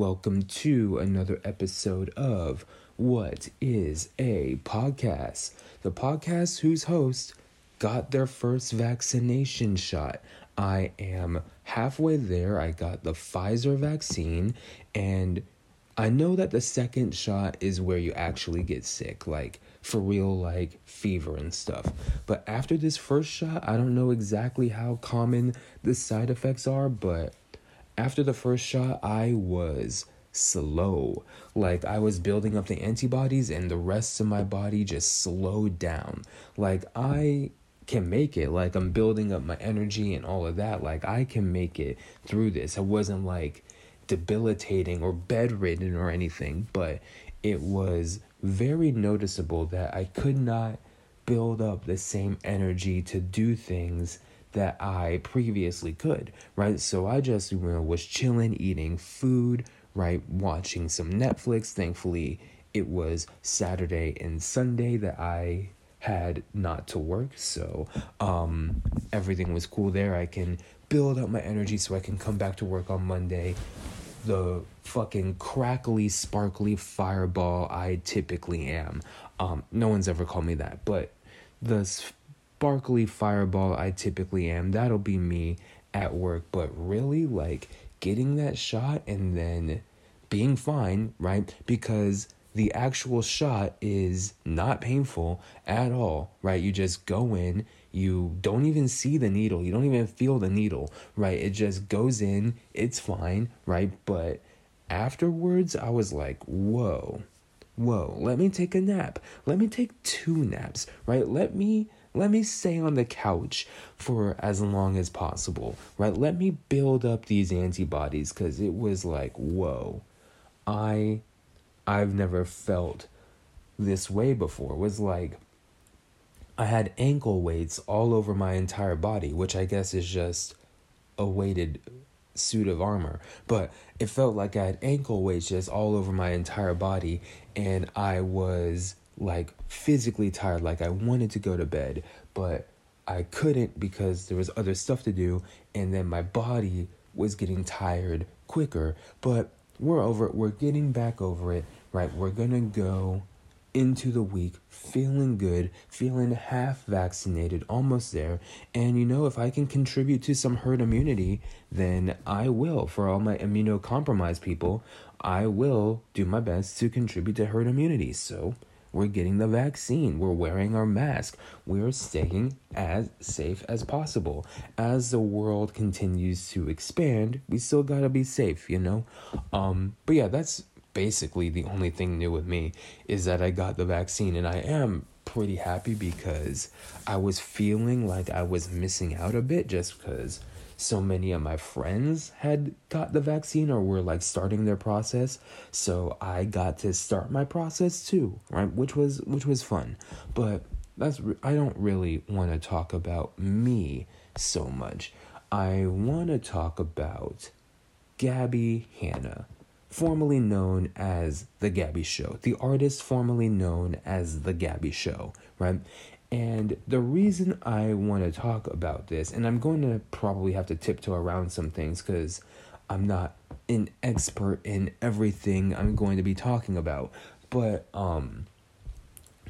Welcome to another episode of What is a Podcast? The podcast whose host got their first vaccination shot. I am halfway there. I got the Pfizer vaccine, and I know that the second shot is where you actually get sick, like for real, like fever and stuff. But after this first shot, I don't know exactly how common the side effects are, but after the first shot, I was slow. Like I was building up the antibodies and the rest of my body just slowed down. Like I can make it. Like I'm building up my energy and all of that. Like I can make it through this. I wasn't like debilitating or bedridden or anything, but it was very noticeable that I could not build up the same energy to do things that I previously could, right? So I just you know, was chilling, eating food, right? Watching some Netflix. Thankfully, it was Saturday and Sunday that I had not to work, so um, everything was cool there. I can build up my energy so I can come back to work on Monday. The fucking crackly, sparkly fireball I typically am. Um, no one's ever called me that, but the sparkly fireball I typically am. That'll be me at work. But really, like getting that shot and then being fine, right? Because the actual shot is not painful at all, right? You just go in, you don't even see the needle, you don't even feel the needle, right? It just goes in, it's fine, right? But afterwards, I was like, whoa, whoa, let me take a nap. Let me take two naps, right? Let me let me stay on the couch for as long as possible, right? Let me build up these antibodies because it was like, whoa, I, I've never felt this way before. It was like, I had ankle weights all over my entire body, which I guess is just a weighted suit of armor. But it felt like I had ankle weights just all over my entire body, and I was like physically tired, like I wanted to go to bed, but I couldn't because there was other stuff to do, and then my body was getting tired quicker. But we're over it, we're getting back over it, right? We're gonna go into the week feeling good, feeling half vaccinated, almost there. And you know, if I can contribute to some herd immunity, then I will. For all my immunocompromised people, I will do my best to contribute to herd immunity. So, we're getting the vaccine. We're wearing our mask. We're staying as safe as possible. As the world continues to expand, we still gotta be safe, you know? Um, but yeah, that's basically the only thing new with me is that I got the vaccine and I am pretty happy because I was feeling like I was missing out a bit just because so many of my friends had got the vaccine or were like starting their process. So i got to start my process too right which was which was fun. But that's i don't really want to talk about me so much. I want to talk about gabbie hanna formerly known as the gabbie show the artist formerly known as the gabbie show right and the reason I want to talk about this, and I'm going to probably have to tiptoe around some things because I'm not an expert in everything I'm going to be talking about, but um,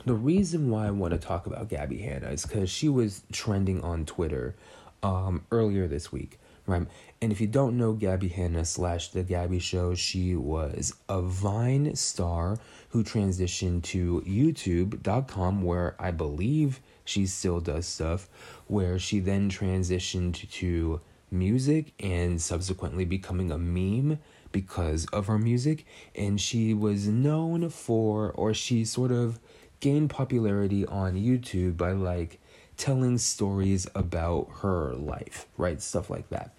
the reason why I want to talk about Gabbie Hanna is because she was trending on Twitter um, earlier this week, right? And if you don't know Gabbie Hanna slash The Gabbie Show, she was a Vine star who transitioned to YouTube.com, where I believe she still does stuff, where she then transitioned to music and subsequently becoming a meme because of her music. And she was known for, or she sort of gained popularity on YouTube by like telling stories about her life, right? Stuff like that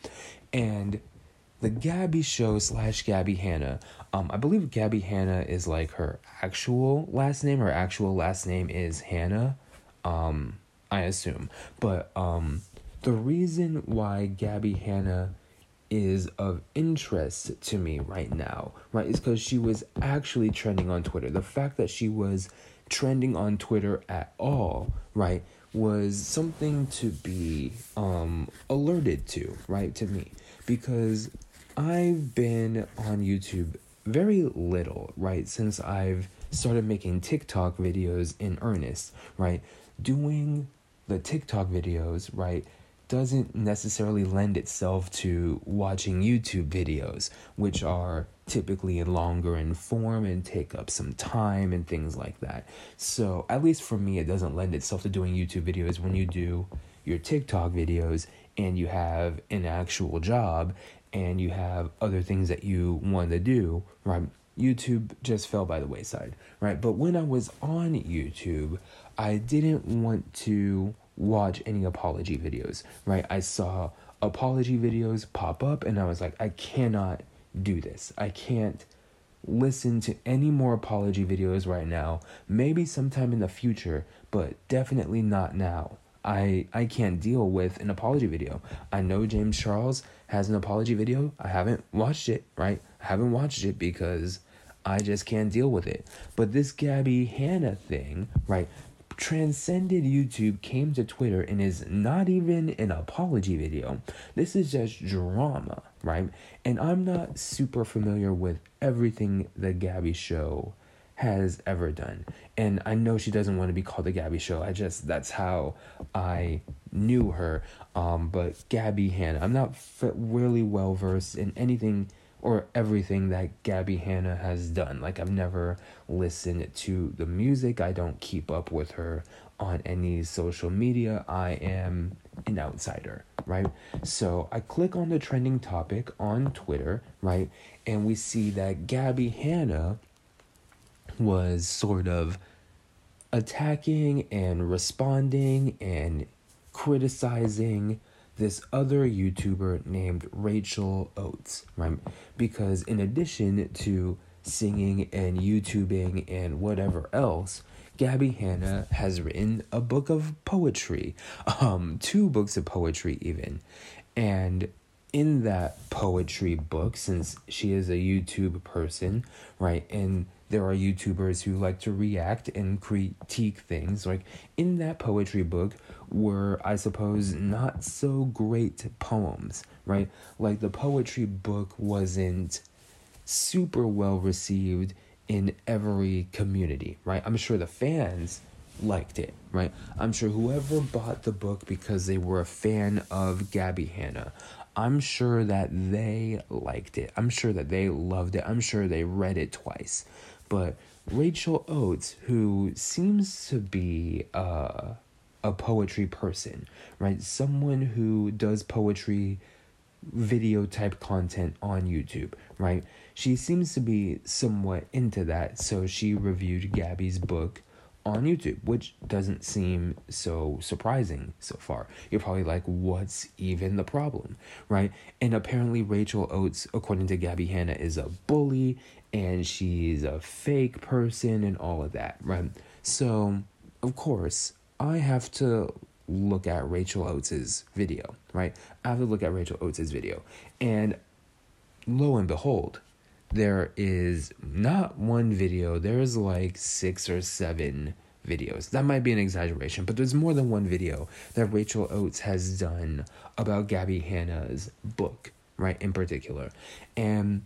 and the Gabbie Show slash Gabbie Hanna. Um, I believe Gabbie Hanna is like her actual last name. Her actual last name is Hanna. Um, I assume, but um, the reason why Gabbie Hanna is of interest to me right now, right, is because she was actually trending on Twitter. The fact that she was trending on Twitter at all, right, was something to be um alerted to, right, to me because I've been on YouTube very little, right, since I've started making TikTok videos in earnest, right? Doing the TikTok videos, right, doesn't necessarily lend itself to watching YouTube videos, which are typically in longer in form and take up some time and things like that. So, at least for me, it doesn't lend itself to doing YouTube videos when you do your TikTok videos and you have an actual job and you have other things that you want to do, right? YouTube just fell by the wayside, right? But when I was on YouTube, I didn't want to watch any apology videos, right? I saw apology videos pop up and I was like, I cannot do this. I can't listen to any more apology videos right now. Maybe sometime in the future, but definitely not now. I I can't deal with an apology video. I know James Charles has an apology video. I haven't watched it, right? I haven't watched it because I just can't deal with it. But this Gabbie Hanna thing, right? Transcended YouTube, came to Twitter, and is not even an apology video. This is just drama, right? And I'm not super familiar with everything the Gabbie Show has ever done. And I know she doesn't want to be called the Gabbie Show. I just, that's how I knew her. Um, but Gabbie Hanna, I'm not really well versed in anything or everything that Gabbie Hanna has done. Like I've never listened to the music. I don't keep up with her on any social media. I am an outsider, right? So I click on the trending topic on Twitter, right? And we see that Gabbie Hanna was sort of attacking and responding and criticizing this other YouTuber named Rachel Oates, right? Because in addition to singing and YouTubing and whatever else, Gabbie Hanna has written a book of poetry, um, two books of poetry even. And in that poetry book, since she is a YouTube person, right, and there are YouTubers who like to react and critique things. Like in that poetry book were, I suppose, not so great poems, right? Like the poetry book wasn't super well received in every community, right? I'm sure the fans liked it, right? I'm sure whoever bought the book because they were a fan of Gabbie Hanna, I'm sure that they liked it. I'm sure that they loved it. I'm sure they read it twice. But Rachel Oates, who seems to be uh, a poetry person, right? Someone who does poetry video type content on YouTube, right? She seems to be somewhat into that, so she reviewed Gabbie's book on YouTube, which doesn't seem so surprising so far. You're probably like, what's even the problem, right? And apparently, Rachel Oates, according to Gabbie Hanna, is a bully and she's a fake person and all of that, right? So, of course, I have to look at Rachel Oates's video, right? I have to look at Rachel Oates's video. And lo and behold, there is not one video, there's like six or seven videos. That might be an exaggeration, but there's more than one video that Rachel Oates has done about Gabbie Hanna's book, right, in particular. And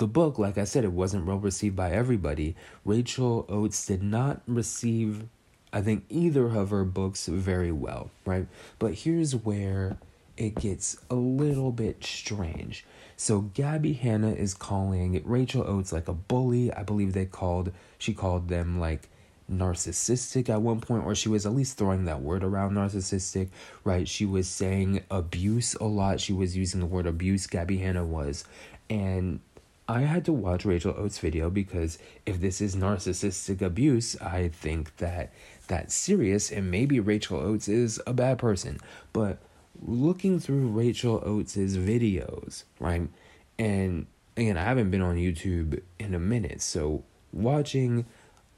the book, like I said, it wasn't well received by everybody. Rachel Oates did not receive, I think, either of her books very well, right? But here's where it gets a little bit strange. So Gabbie Hanna is calling Rachel Oates like a bully. I believe they called she called them like narcissistic at one point, or she was at least throwing that word around narcissistic, right? She was saying abuse a lot. She was using the word abuse, Gabbie Hanna was. And I had to watch Rachel Oates' video because if this is narcissistic abuse, I think that that's serious and maybe Rachel Oates is a bad person. But looking through Rachel Oates' videos, right? And again, I haven't been on YouTube in a minute, so watching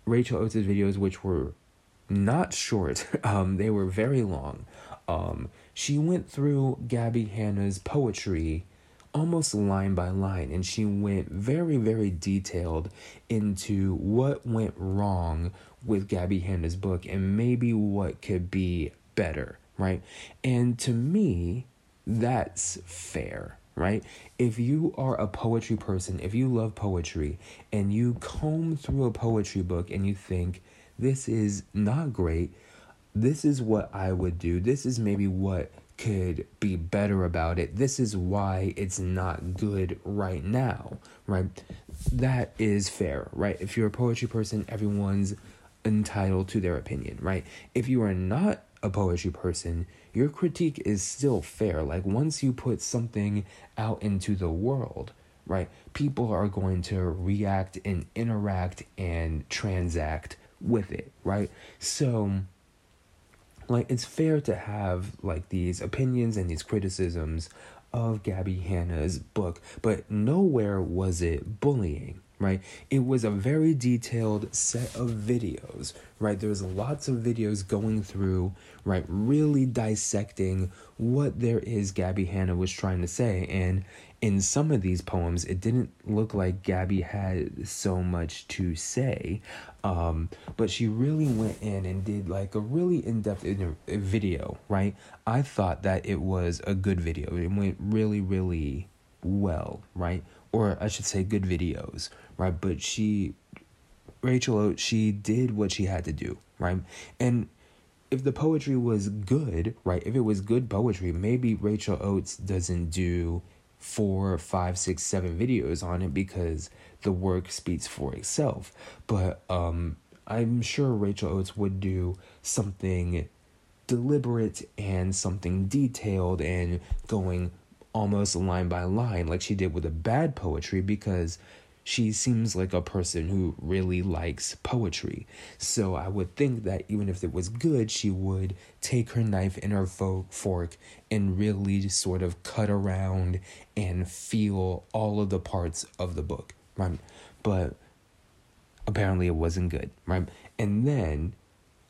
Rachel Oates' videos, which were not short, um, they were very long. Um, she went through Gabbie Hanna's poetry almost line by line and she went very very detailed into what went wrong with Gabbie Hanna's book and maybe what could be better, right? And to me, that's fair, right? If you are a poetry person, if you love poetry, and you comb through a poetry book and you think, this is not great, this is what I would do, this is maybe what could be better about it, this is why it's not good right now, right? That is fair, right? If you're a poetry person, everyone's entitled to their opinion, right? If you are not a poetry person, your critique is still fair. Like once you put something out into the world, right, people are going to react and interact and transact with it, right? So, like, it's fair to have like these opinions and these criticisms of Gabbie Hanna's book, but nowhere was it bullying, right? It was a very detailed set of videos, right? There's lots of videos going through, right? Really dissecting what there is Gabbie Hanna was trying to say. And in some of these poems, it didn't look like Gabbie had so much to say. Um, but she really went in and did like a really in depth video, right? I thought that it was a good video. It went really, really well, right? Or I should say, good videos, right? But she, Rachel Oates, she did what she had to do, right? And if the poetry was good, right? If it was good poetry, maybe Rachel Oates doesn't do four, five, six, seven videos on it because the work speaks for itself. But um, I'm sure Rachel Oates would do something deliberate and something detailed and going almost line by line like she did with the bad poetry because she seems like a person who really likes poetry. So I would think that even if it was good, she would take her knife and her fo- fork and really sort of cut around and feel all of the parts of the book, right? But apparently it wasn't good, right? And then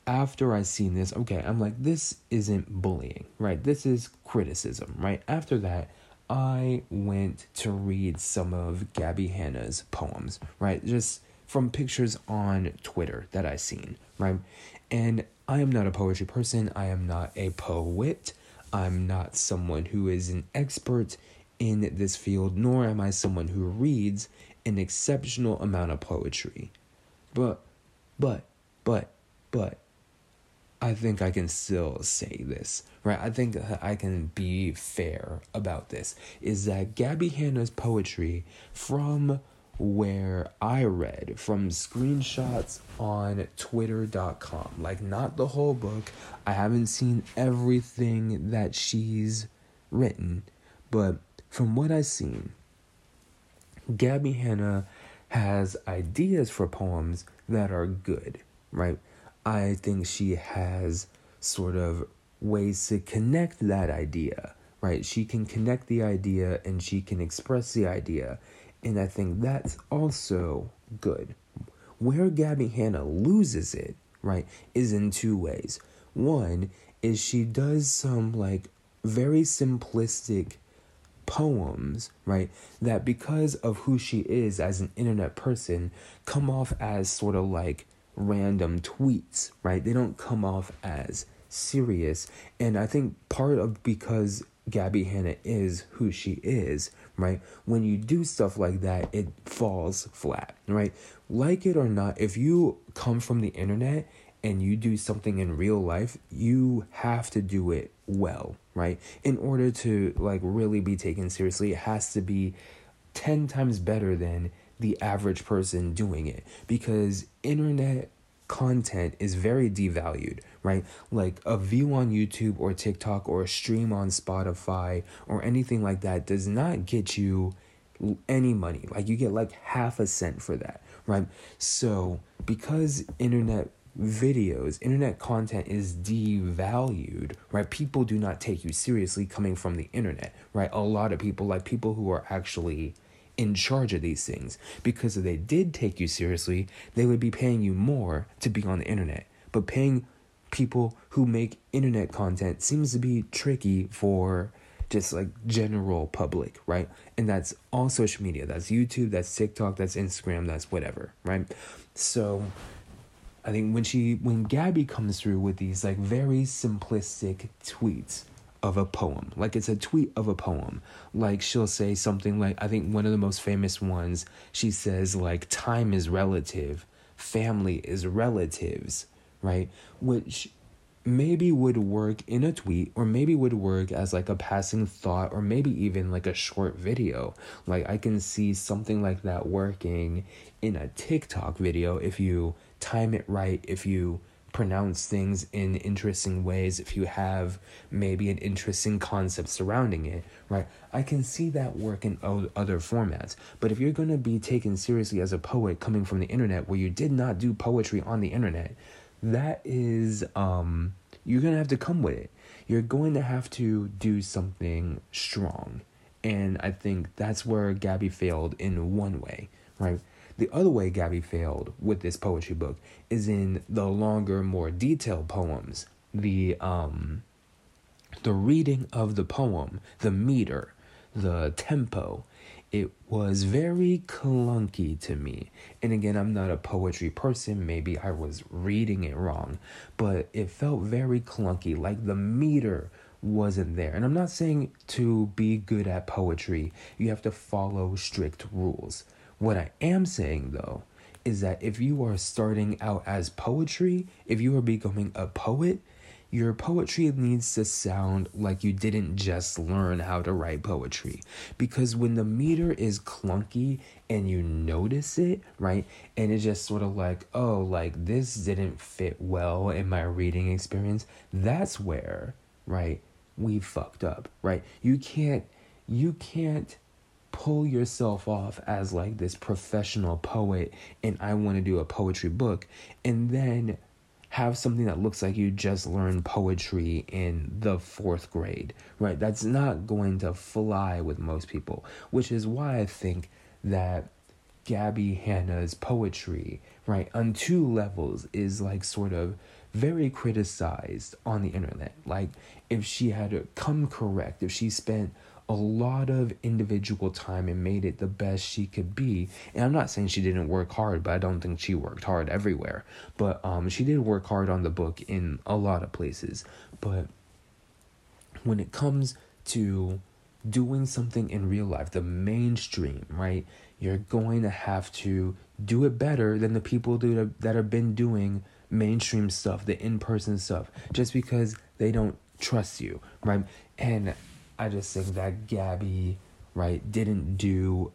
after I seen this, okay, I'm like, this isn't bullying, right? This is criticism, right? After that, I went to read some of Gabbie Hanna's poems, right? Just from pictures on Twitter that I seen, right? And I am not a poetry person. I am not a poet. I'm not someone who is an expert in this field, nor am I someone who reads an exceptional amount of poetry. But, but, but, but, I think I can still say this, right? I think I can be fair about this. Is that Gabbie Hanna's poetry from where I read from screenshots on twitter.com, like not the whole book. I haven't seen everything that she's written, but from what I've seen, Gabbie Hanna has ideas for poems that are good, right? I think she has sort of ways to connect that idea, right? She can connect the idea and she can express the idea. And I think that's also good. Where Gabbie Hanna loses it, right, is in two ways. One is she does some like very simplistic poems, right, that because of who she is as an internet person come off as sort of like random tweets, right? They don't come off as serious. And I think part of because Gabbie Hanna is who she is, right? When you do stuff like that, it falls flat, right? Like it or not, if you come from the internet and you do something in real life, you have to do it well, right? In order to like really be taken seriously, it has to be 10 times better than the average person doing it because internet content is very devalued, right? Like a view on YouTube or TikTok or a stream on Spotify or anything like that does not get you any money. Like you get like half a cent for that, right? So, because internet videos, internet content is devalued, right? People do not take you seriously coming from the internet, right? A lot of people, like people who are actually in charge of these things because if they did take you seriously, they would be paying you more to be on the internet. But paying people who make internet content seems to be tricky for just like general public, right? And that's all social media. That's YouTube, that's TikTok, that's Instagram, that's whatever, right? So I think when she when Gabbie comes through with these like very simplistic tweets, of a poem. Like it's a tweet of a poem. Like she'll say something like, I think one of the most famous ones, she says, like, time is relative, family is relatives, right? Which maybe would work in a tweet or maybe would work as like a passing thought or maybe even like a short video like i can see something like that working in a tiktok video if you time it right if you pronounce things in interesting ways if you have maybe an interesting concept surrounding it right i can see that work in other formats but if you're going to be taken seriously as a poet coming from the internet where you did not do poetry on the internet that is um you're going to have to come with it. You're going to have to do something strong. And I think that's where Gabbie failed in one way, right? The other way Gabbie failed with this poetry book is in the longer, more detailed poems. The um the reading of the poem, the meter, the tempo, it was very clunky to me. And again, I'm not a poetry person. Maybe I was reading it wrong, but it felt very clunky, like the meter wasn't there. And I'm not saying to be good at poetry, you have to follow strict rules. What I am saying though is that if you are starting out as poetry, if you are becoming a poet, your poetry needs to sound like you didn't just learn how to write poetry. Because when the meter is clunky and you notice it, right, and it's just sort of like, oh, like this didn't fit well in my reading experience, that's where, right, we fucked up, right? You can't, you can't pull yourself off as like this professional poet and I want to do a poetry book and then have something that looks like you just learned poetry in the fourth grade, right? That's not going to fly with most people, which is why I think that Gabbie Hanna's poetry, right, on two levels is like sort of very criticized on the internet. Like, if she had come correct, if she spent a lot of individual time and made it the best she could be. And I'm not saying she didn't work hard, but I don't think she worked hard everywhere. But um, she did work hard on the book in a lot of places. But when it comes to doing something in real life, the mainstream, right? You're going to have to do it better than the people that that have been doing mainstream stuff, the in person stuff, just because they don't trust you, right? And I just think that Gabbie, right, didn't do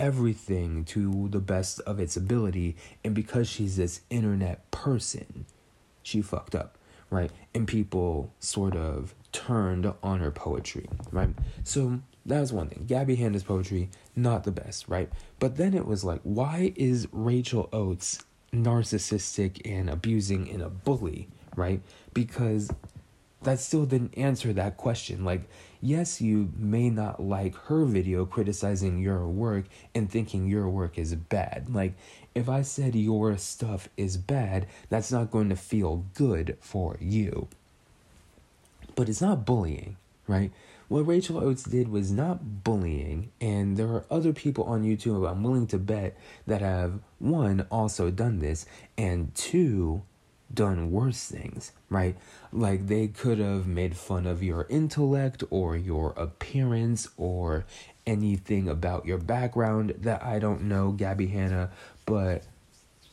everything to the best of its ability. And because she's this internet person, she fucked up, right? And people sort of turned on her poetry, right? So that was one thing. Gabbie Hanna's poetry, not the best, right? But then it was like, why is Rachel Oates narcissistic and abusing and a bully, right? Because that still didn't answer that question. Like, yes, you may not like her video criticizing your work and thinking your work is bad. Like, if I said your stuff is bad, that's not going to feel good for you. But it's not bullying, right? What Rachel Oates did was not bullying, and there are other people on YouTube I'm willing to bet that have, one, also done this, and two, done worse things, right? Like they could have made fun of your intellect or your appearance or anything about your background that I don't know, Gabbie Hanna, but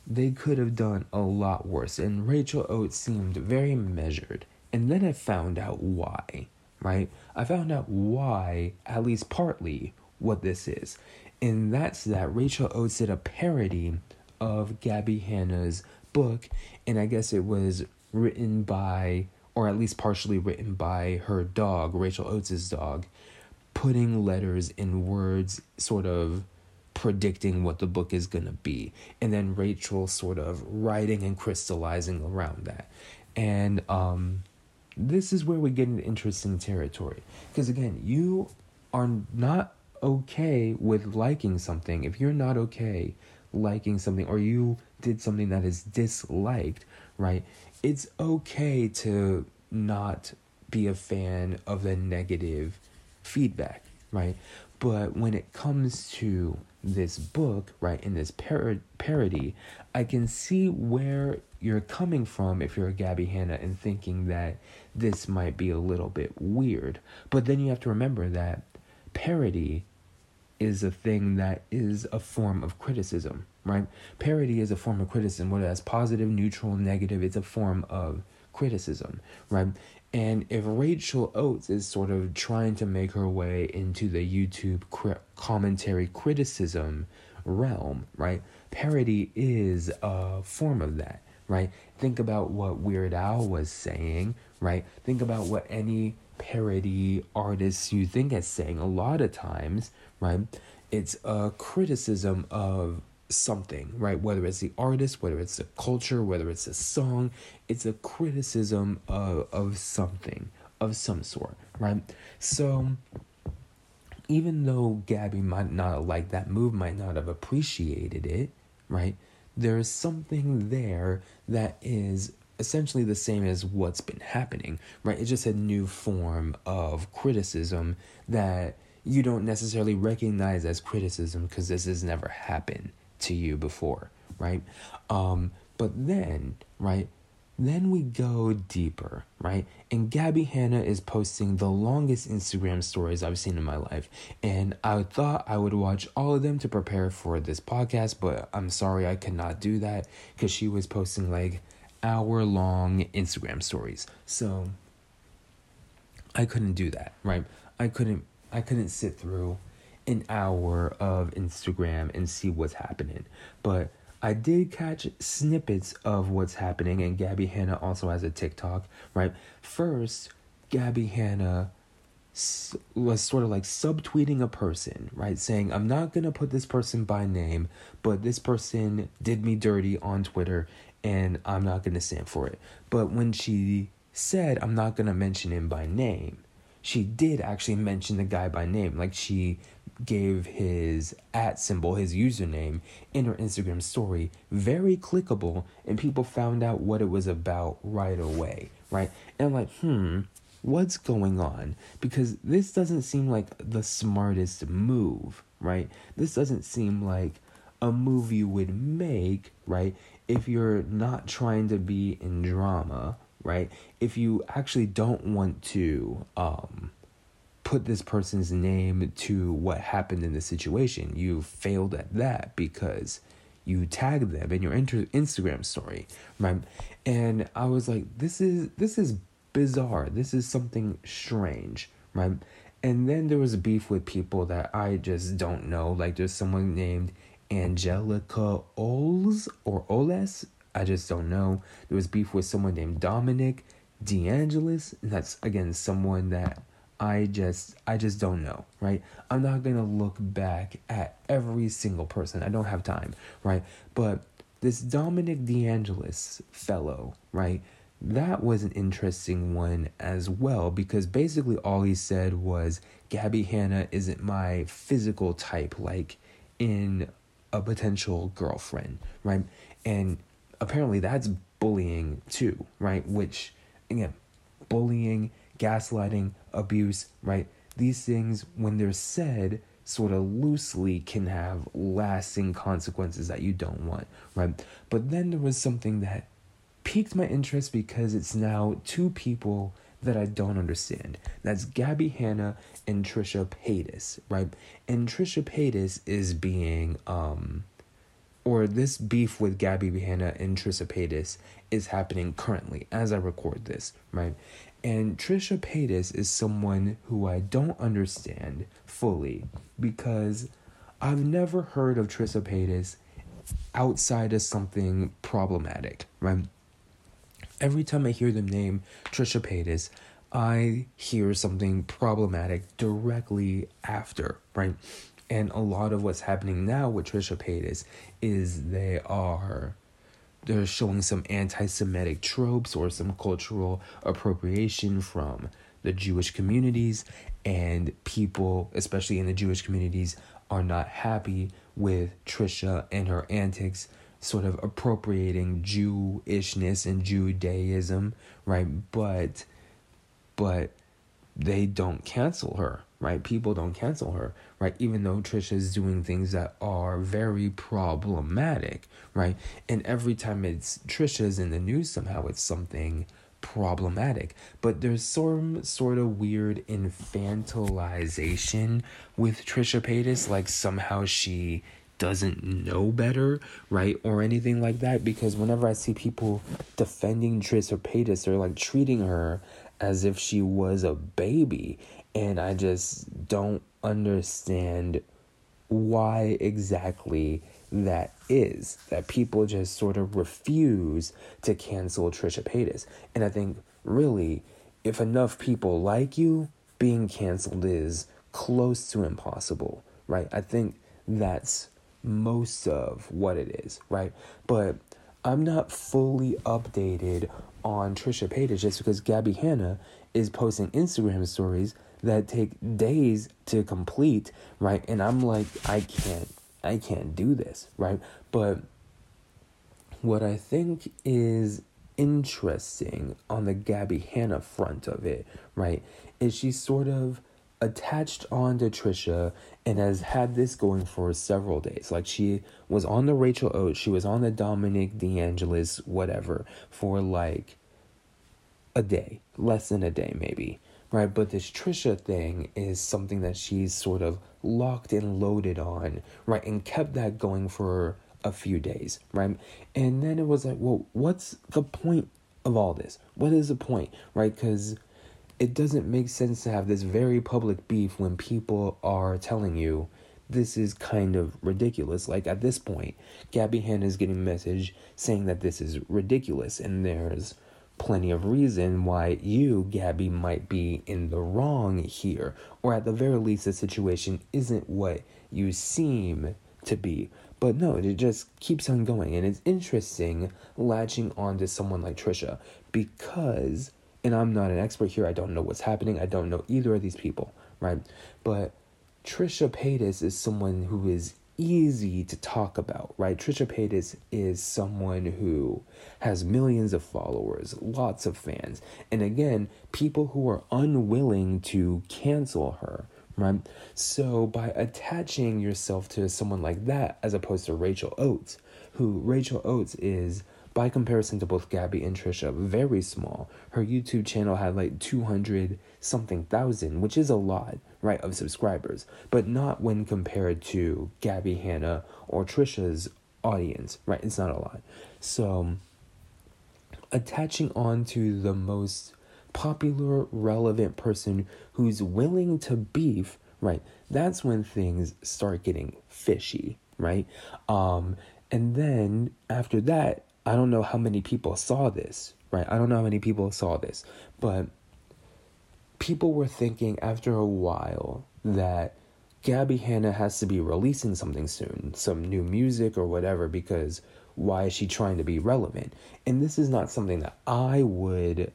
they could have done a lot worse. And Rachel Oates seemed very measured. And then I found out why, right? I found out why, at least partly, what this is. And that's that Rachel Oates did a parody of Gabbie Hanna's book, and I guess it was written by, or at least partially written by her dog, Rachel Oates' dog, putting letters in words, sort of predicting what the book is going to be, and then Rachel sort of writing and crystallizing around that. And um, this is where we get into interesting territory. Because again, you are not okay with liking something. If you're not okay liking something or you did something that is disliked, right? It's okay to not be a fan of the negative feedback, right? But when it comes to this book, right, in this par- parody, I can see where you're coming from if you're a Gabbie Hanna and thinking that this might be a little bit weird. But then you have to remember that parody is a thing that is a form of criticism, right? Parody is a form of criticism, whether that's positive, neutral, negative, it's a form of criticism, right? And if Rachel Oates is sort of trying to make her way into the YouTube commentary criticism realm, right? Parody is a form of that, right? Think about what Weird Al was saying, right? Think about what any parody artist you think is saying. A lot of times, right? It's a criticism of something, right? Whether it's the artist, whether it's the culture, whether it's a song, it's a criticism of, of something, of some sort, right? So even though Gabbie might not have liked that move, might not have appreciated it, right? There's something there that is essentially the same as what's been happening, right? It's just a new form of criticism that you don't necessarily recognize as criticism because this has never happened to you before, right? Um, but then, right, then we go deeper, right? And Gabbie Hanna is posting the longest Instagram stories I've seen in my life. And I thought I would watch all of them to prepare for this podcast, but I'm sorry I cannot do that because she was posting like hour long Instagram stories. So I couldn't do that, right? I couldn't I couldn't sit through an hour of Instagram and see what's happening. But I did catch snippets of what's happening, and Gabbie Hanna also has a TikTok, right? First, Gabbie Hanna was sort of like subtweeting a person, right? Saying, I'm not gonna put this person by name, but this person did me dirty on Twitter, and I'm not gonna stand for it. But when she said, I'm not gonna mention him by name, she did actually mention the guy by name. Like she gave his at symbol, his username, in her Instagram story. Very clickable, and people found out what it was about right away, right? And I'm like, hmm, what's going on? Because this doesn't seem like the smartest move, right? This doesn't seem like a move you would make, right? If you're not trying to be in drama, right? If you actually don't want to, um, put this person's name to what happened in the situation. You failed at that because you tagged them in your inter- Instagram story, right? And I was like, this is this is bizarre. This is something strange, right? And then there was a beef with people that I just don't know. Like there's someone named Angelica Oles or Oles. I just don't know. There was beef with someone named Dominic DeAngelis. And that's again someone that I just I just don't know, right? I'm not going to look back at every single person. I don't have time, right? But this Dominic DeAngelis fellow, right? That was an interesting one as well because basically all he said was Gabbie Hanna isn't my physical type like in a potential girlfriend, right? And apparently that's bullying too, right? Which again, bullying gaslighting, abuse, right? These things, when they're said sort of loosely, can have lasting consequences that you don't want, right? But then there was something that piqued my interest because it's now two people that I don't understand. That's Gabbie Hanna and Trisha Paytas, right? And Trisha Paytas is being um or this beef with Gabbie Hanna and Trisha Paytas is happening currently as I record this, right? And Trisha Paytas is someone who I don't understand fully because I've never heard of Trisha Paytas outside of something problematic, right? Every time I hear the name Trisha Paytas, I hear something problematic directly after, right? And a lot of what's happening now with Trisha Paytas is they are they're showing some anti-Semitic tropes or some cultural appropriation from the Jewish communities, and people, especially in the Jewish communities, are not happy with Trisha and her antics, sort of appropriating Jewishness and Judaism, right? But, but they don't cancel her, right? People don't cancel her, right? Even though Trisha is doing things that are very problematic, right? And every time it's Trisha's in the news, somehow it's something problematic. But there's some sort of weird infantilization with Trisha Paytas, like somehow she doesn't know better, right? Or anything like that. Because whenever I see people defending Trisha Paytas, they're like treating her as if she was a baby. And I just don't understand why exactly that is. That people just sort of refuse to cancel Trisha Paytas. And I think, really, if enough people like you, being canceled is close to impossible, right? I think that's most of what it is, right? But I'm not fully updated on Trisha Paytas just because Gabbie Hanna is posting Instagram stories that take days to complete, right? And I'm like, I can't, I can't do this, right? But what I think is interesting on the Gabbie Hanna front of it, right, is she sort of attached on to Trisha and has had this going for several days. Like she was on the Rachel Oates, she was on the Dominic DeAngelis, whatever, for like a day, less than a day maybe, right? But this Trisha thing is something that she's sort of locked and loaded on, right? And kept that going for a few days, right? And then it was like, well, what's the point of all this? What is the point, right? Because it doesn't make sense to have this very public beef when people are telling you this is kind of ridiculous. Like at this point, Gabbie Hanna is getting a message saying that this is ridiculous, and there's plenty of reason why you, Gabbie, might be in the wrong here, or at the very least, the situation isn't what you seem to be. But no, it just keeps on going, and it's interesting latching on to someone like Trisha because and I'm not an expert here. I don't know what's happening. I don't know either of these people, right? But Trisha Paytas is someone who is easy to talk about, right? Trisha Paytas is someone who has millions of followers, lots of fans, and again, people who are unwilling to cancel her, right? So by attaching yourself to someone like that, as opposed to Rachel Oates, who Rachel Oates is by comparison to both Gabbie and Trisha, very small. Her YouTube channel had like 200 something thousand, which is a lot, right, of subscribers, but not when compared to Gabbie Hanna or Trisha's audience, right? It's not a lot. So, attaching on to the most popular, relevant person who's willing to beef, right? That's when things start getting fishy, right? Um, and then after that, I don't know how many people saw this, right? I don't know how many people saw this, but people were thinking after a while that Gabbie Hanna has to be releasing something soon, some new music or whatever, because why is she trying to be relevant? And this is not something that I would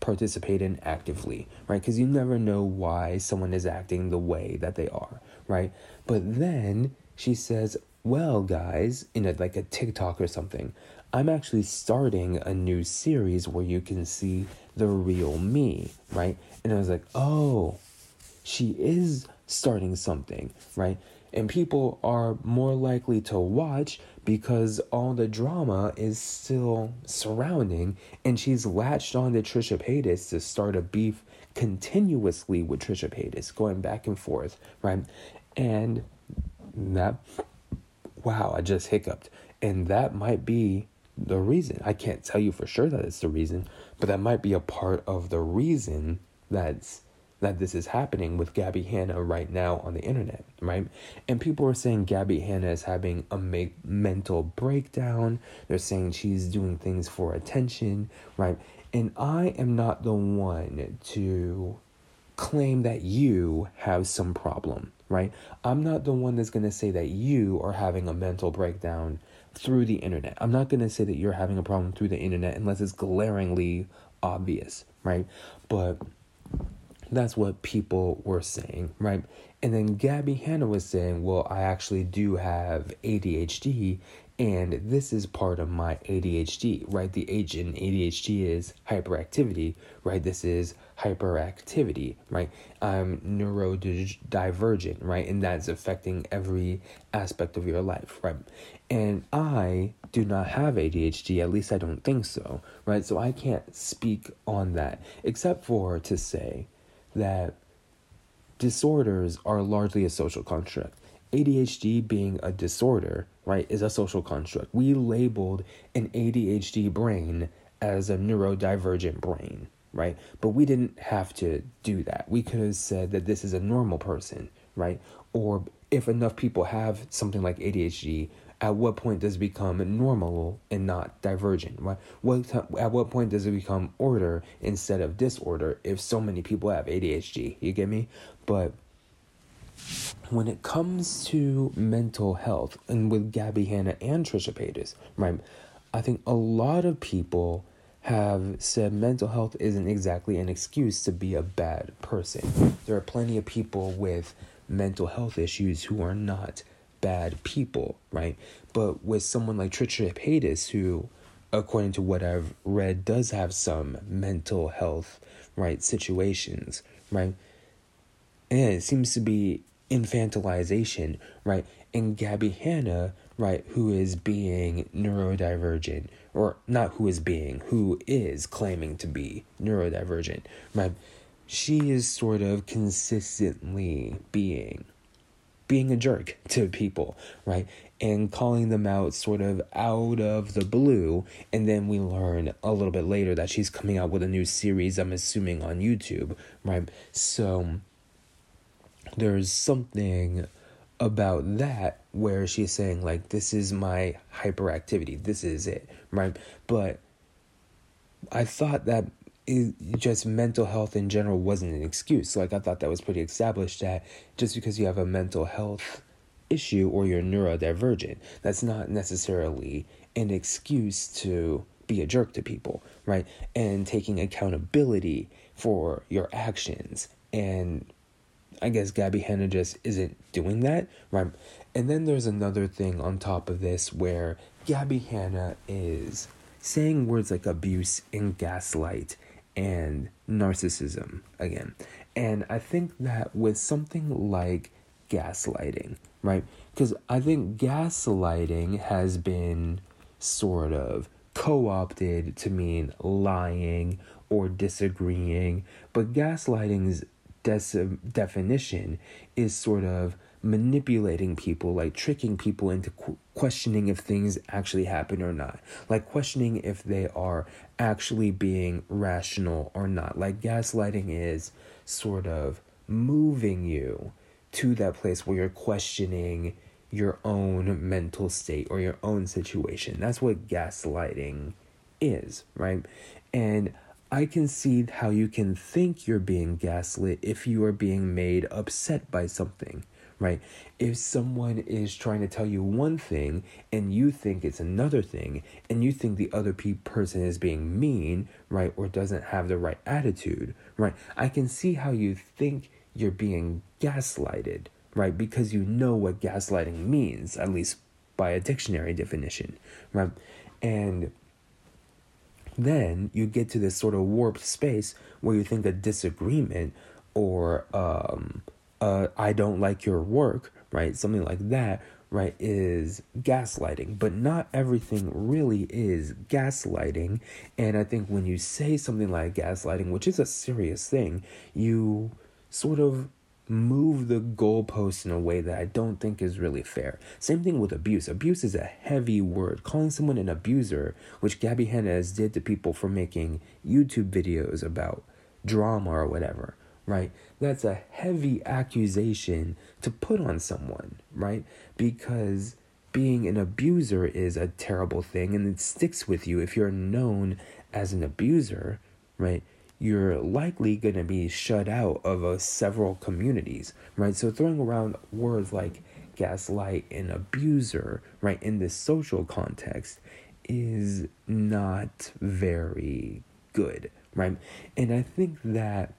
participate in actively, right? Because you never know why someone is acting the way that they are, right? But then she says, well, guys, in a, like a TikTok or something, I'm actually starting a new series where you can see the real me, right? And I was like, oh, she is starting something, right? And people are more likely to watch because all the drama is still surrounding, and she's latched on to Trisha Paytas to start a beef continuously with Trisha Paytas, going back and forth, right? And that, wow, I just hiccuped. And that might be the reason. I can't tell you for sure that it's the reason, but that might be a part of the reason that's that this is happening with Gabbie Hanna right now on the internet, right? And people are saying Gabbie Hanna is having a make mental breakdown. They're saying she's doing things for attention, right? And I am not the one to claim that you have some problem, right? I'm not the one that's going to say that you are having a mental breakdown through the internet. I'm not going to say that you're having a problem through the internet unless it's glaringly obvious, right? But that's what people were saying, right? And then Gabbie Hanna was saying, well, I actually do have ADHD And this is part of my ADHD, right? The H in ADHD is hyperactivity, right? This is hyperactivity, right? I'm neurodivergent, right? And that's affecting every aspect of your life, right? And I do not have ADHD, at least I don't think so, right? So I can't speak on that, except for to say that disorders are largely a social construct. ADHD being a disorder, right, is a social construct. We labeled an ADHD brain as a neurodivergent brain, right? But we didn't have to do that. We could have said that this is a normal person, right? Or if enough people have something like ADHD, at what point does it become normal and not divergent? Right? What at what point does it become order instead of disorder if so many people have ADHD? You get me? But when it comes to mental health, and with Gabbie Hanna and Trisha Paytas, right, I think a lot of people have said mental health isn't exactly an excuse to be a bad person. There are plenty of people with mental health issues who are not bad people, right? But with someone like Trisha Paytas, who, according to what I've read, does have some mental health, right, situations, right? And it seems to be infantilization, right? And Gabbie Hanna, right, who is being neurodivergent, or not who is being, who is claiming to be neurodivergent, right? She is sort of consistently being being a jerk to people, right? And calling them out sort of out of the blue. And then we learn a little bit later that she's coming out with a new series, I'm assuming on YouTube, right? So there's something about that where she's saying like this is my hyperactivity. This is it right? But i thought that it, just mental health in general wasn't an excuse. Like i thought that was pretty established that just because you have a mental health issue or you're neurodivergent that's not necessarily an excuse to be a jerk to people right? And taking accountability for your actions and I guess Gabbie Hanna just isn't doing that, right? And then there's another thing on top of this where Gabbie Hanna is saying words like abuse and gaslight and narcissism again. And I think that with something like gaslighting, right? Because I think gaslighting has been sort of co opted to mean lying or disagreeing, but gaslighting's des- definition is sort of manipulating people, like tricking people into qu- questioning if things actually happen or not, like questioning if they are actually being rational or not. Like gaslighting is sort of moving you to that place where you're questioning your own mental state or your own situation. That's what gaslighting is, right? And I can see how you can think you're being gaslit if you are being made upset by something, right? If someone is trying to tell you one thing and you think it's another thing, and you think the other pe- person is being mean, right, or doesn't have the right attitude, right? I can see how you think you're being gaslighted, right? Because you know what gaslighting means, at least by a dictionary definition, right? And then you get to this sort of warped space where you think a disagreement or um, uh, I don't like your work, right? Something like that, right, is gaslighting. But not everything really is gaslighting. And I think when you say something like gaslighting, which is a serious thing, you sort of move the goalposts in a way that I don't think is really fair. Same thing with abuse. Abuse is a heavy word. Calling someone an abuser, which Gabbie Hannes did to people for making YouTube videos about drama or whatever, right? That's a heavy accusation to put on someone, right? Because being an abuser is a terrible thing and it sticks with you if you're known as an abuser, right? You're likely going to be shut out of uh, several communities, right? So throwing around words like gaslight and abuser, right, in this social context is not very good, right? And I think that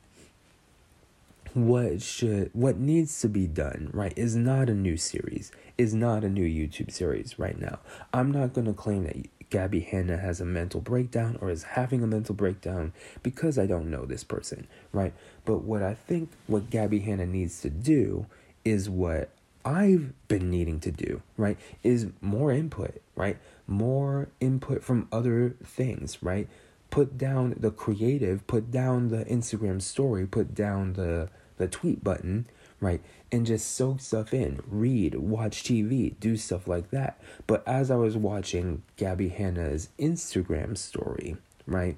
what should what needs to be done right is not a new series is not a new youtube series right now i'm not going to claim that gabbie hanna has a mental breakdown or is having a mental breakdown because i don't know this person right? But what i think what gabbie hanna needs to do is what i've been needing to do right is more input right? More input from other things right? Put down the creative put down the instagram story put down the the tweet button, right? And just soak stuff in, read, watch TV, do stuff like that. But as I was watching Gabbie Hanna's Instagram story, right?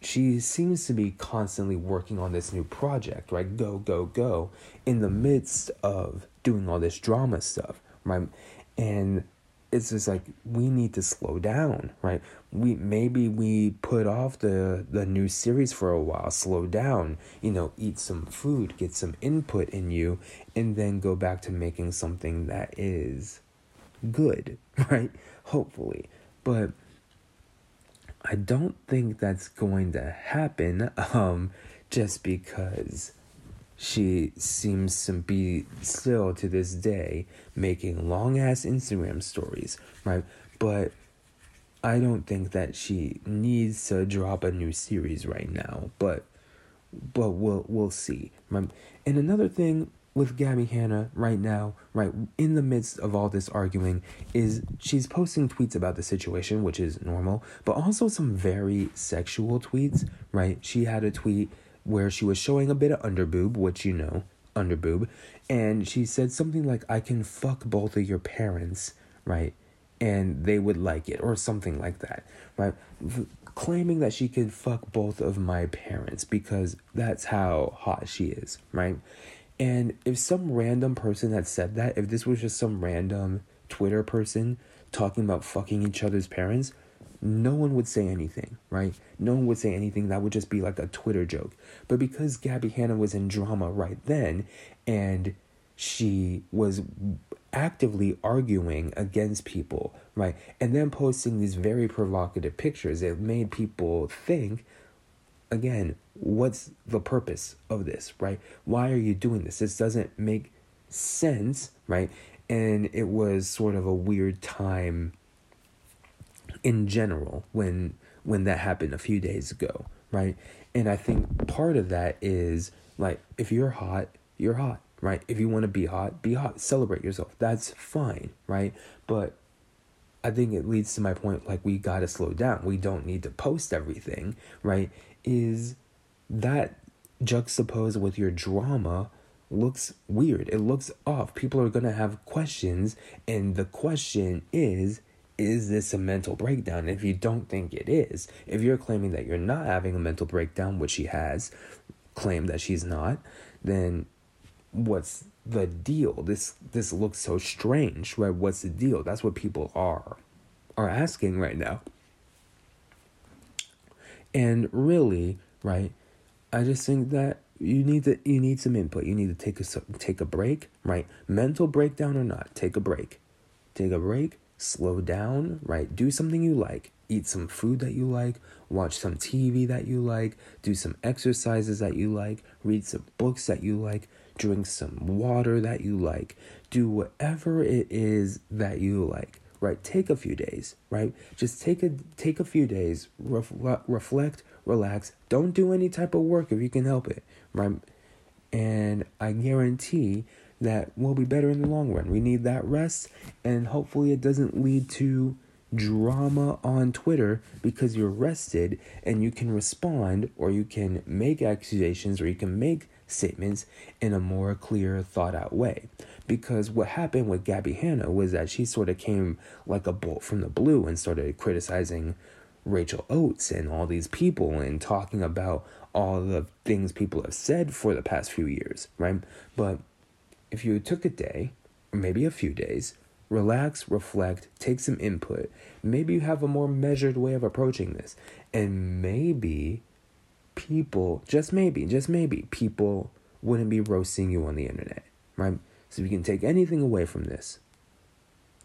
She seems to be constantly working on this new project, right? Go, go, go, in the midst of doing all this drama stuff, right? And it's just like we need to slow down, right? We maybe we put off the the new series for a while, slow down, you know, eat some food, get some input in you, and then go back to making something that is good, right? Hopefully. But I don't think that's going to happen um just because she seems to be still to this day making long ass Instagram stories, right? But I don't think that she needs to drop a new series right now, but but we'll we'll see. And another thing with Gabbie Hanna right now, right in the midst of all this arguing, is she's posting tweets about the situation, which is normal, but also some very sexual tweets, right? She had a tweet where she was showing a bit of underboob, which you know, underboob, and she said something like, I can fuck both of your parents, right? And they would like it, or something like that, right? claiming that she could fuck both of my parents because that's how hot she is, right? And if some random person had said that, if this was just some random Twitter person talking about fucking each other's parents, no one would say anything, right? No one would say anything. That would just be like a Twitter joke. But because Gabbie Hanna was in drama right then and she was actively arguing against people, right? And then posting these very provocative pictures, it made people think again, what's the purpose of this, right? Why are you doing this? This doesn't make sense, right? And it was sort of a weird time in general when when that happened a few days ago, right? And I think part of that is like if you're hot, you're hot, right? If you want to be hot, be hot. Celebrate yourself. That's fine, right? But I think it leads to my point like we got to slow down. We don't need to post everything, right? Is that juxtaposed with your drama looks weird. It looks off. People are going to have questions and the question is is this a mental breakdown? If you don't think it is, if you're claiming that you're not having a mental breakdown, which she has claimed that she's not, then what's the deal? This this looks so strange, right? What's the deal? That's what people are are asking right now. And really, right? I just think that you need to you need some input. You need to take a take a break, right? Mental breakdown or not, take a break. Take a break slow down, right? Do something you like. Eat some food that you like, watch some TV that you like, do some exercises that you like, read some books that you like, drink some water that you like. Do whatever it is that you like, right? Take a few days, right? Just take a take a few days, ref, reflect, relax. Don't do any type of work if you can help it, right? And I guarantee that will be better in the long run. We need that rest, and hopefully, it doesn't lead to drama on Twitter because you're rested and you can respond or you can make accusations or you can make statements in a more clear, thought out way. Because what happened with Gabbie Hanna was that she sort of came like a bolt from the blue and started criticizing Rachel Oates and all these people and talking about all the things people have said for the past few years, right? But if you took a day, or maybe a few days, relax, reflect, take some input, maybe you have a more measured way of approaching this. And maybe people, just maybe, just maybe, people wouldn't be roasting you on the internet, right? So if you can take anything away from this,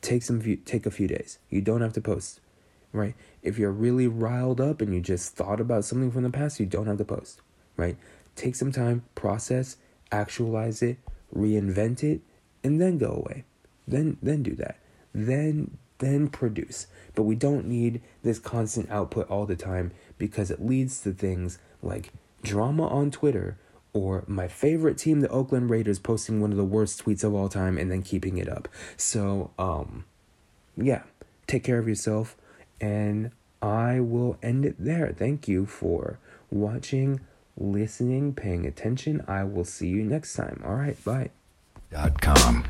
take some few, take a few days. You don't have to post, right? If you're really riled up and you just thought about something from the past, you don't have to post, right? Take some time, process, actualize it, reinvent it, and then go away. Then then do that. Then then produce. But we don't need this constant output all the time because it leads to things like drama on Twitter or my favorite team, the Oakland Raiders, posting one of the worst tweets of all time and then keeping it up. So, um, yeah, take care of yourself, and I will end it there. Thank you for watching, listening, paying attention. I will see you next time. All right, bye. Com.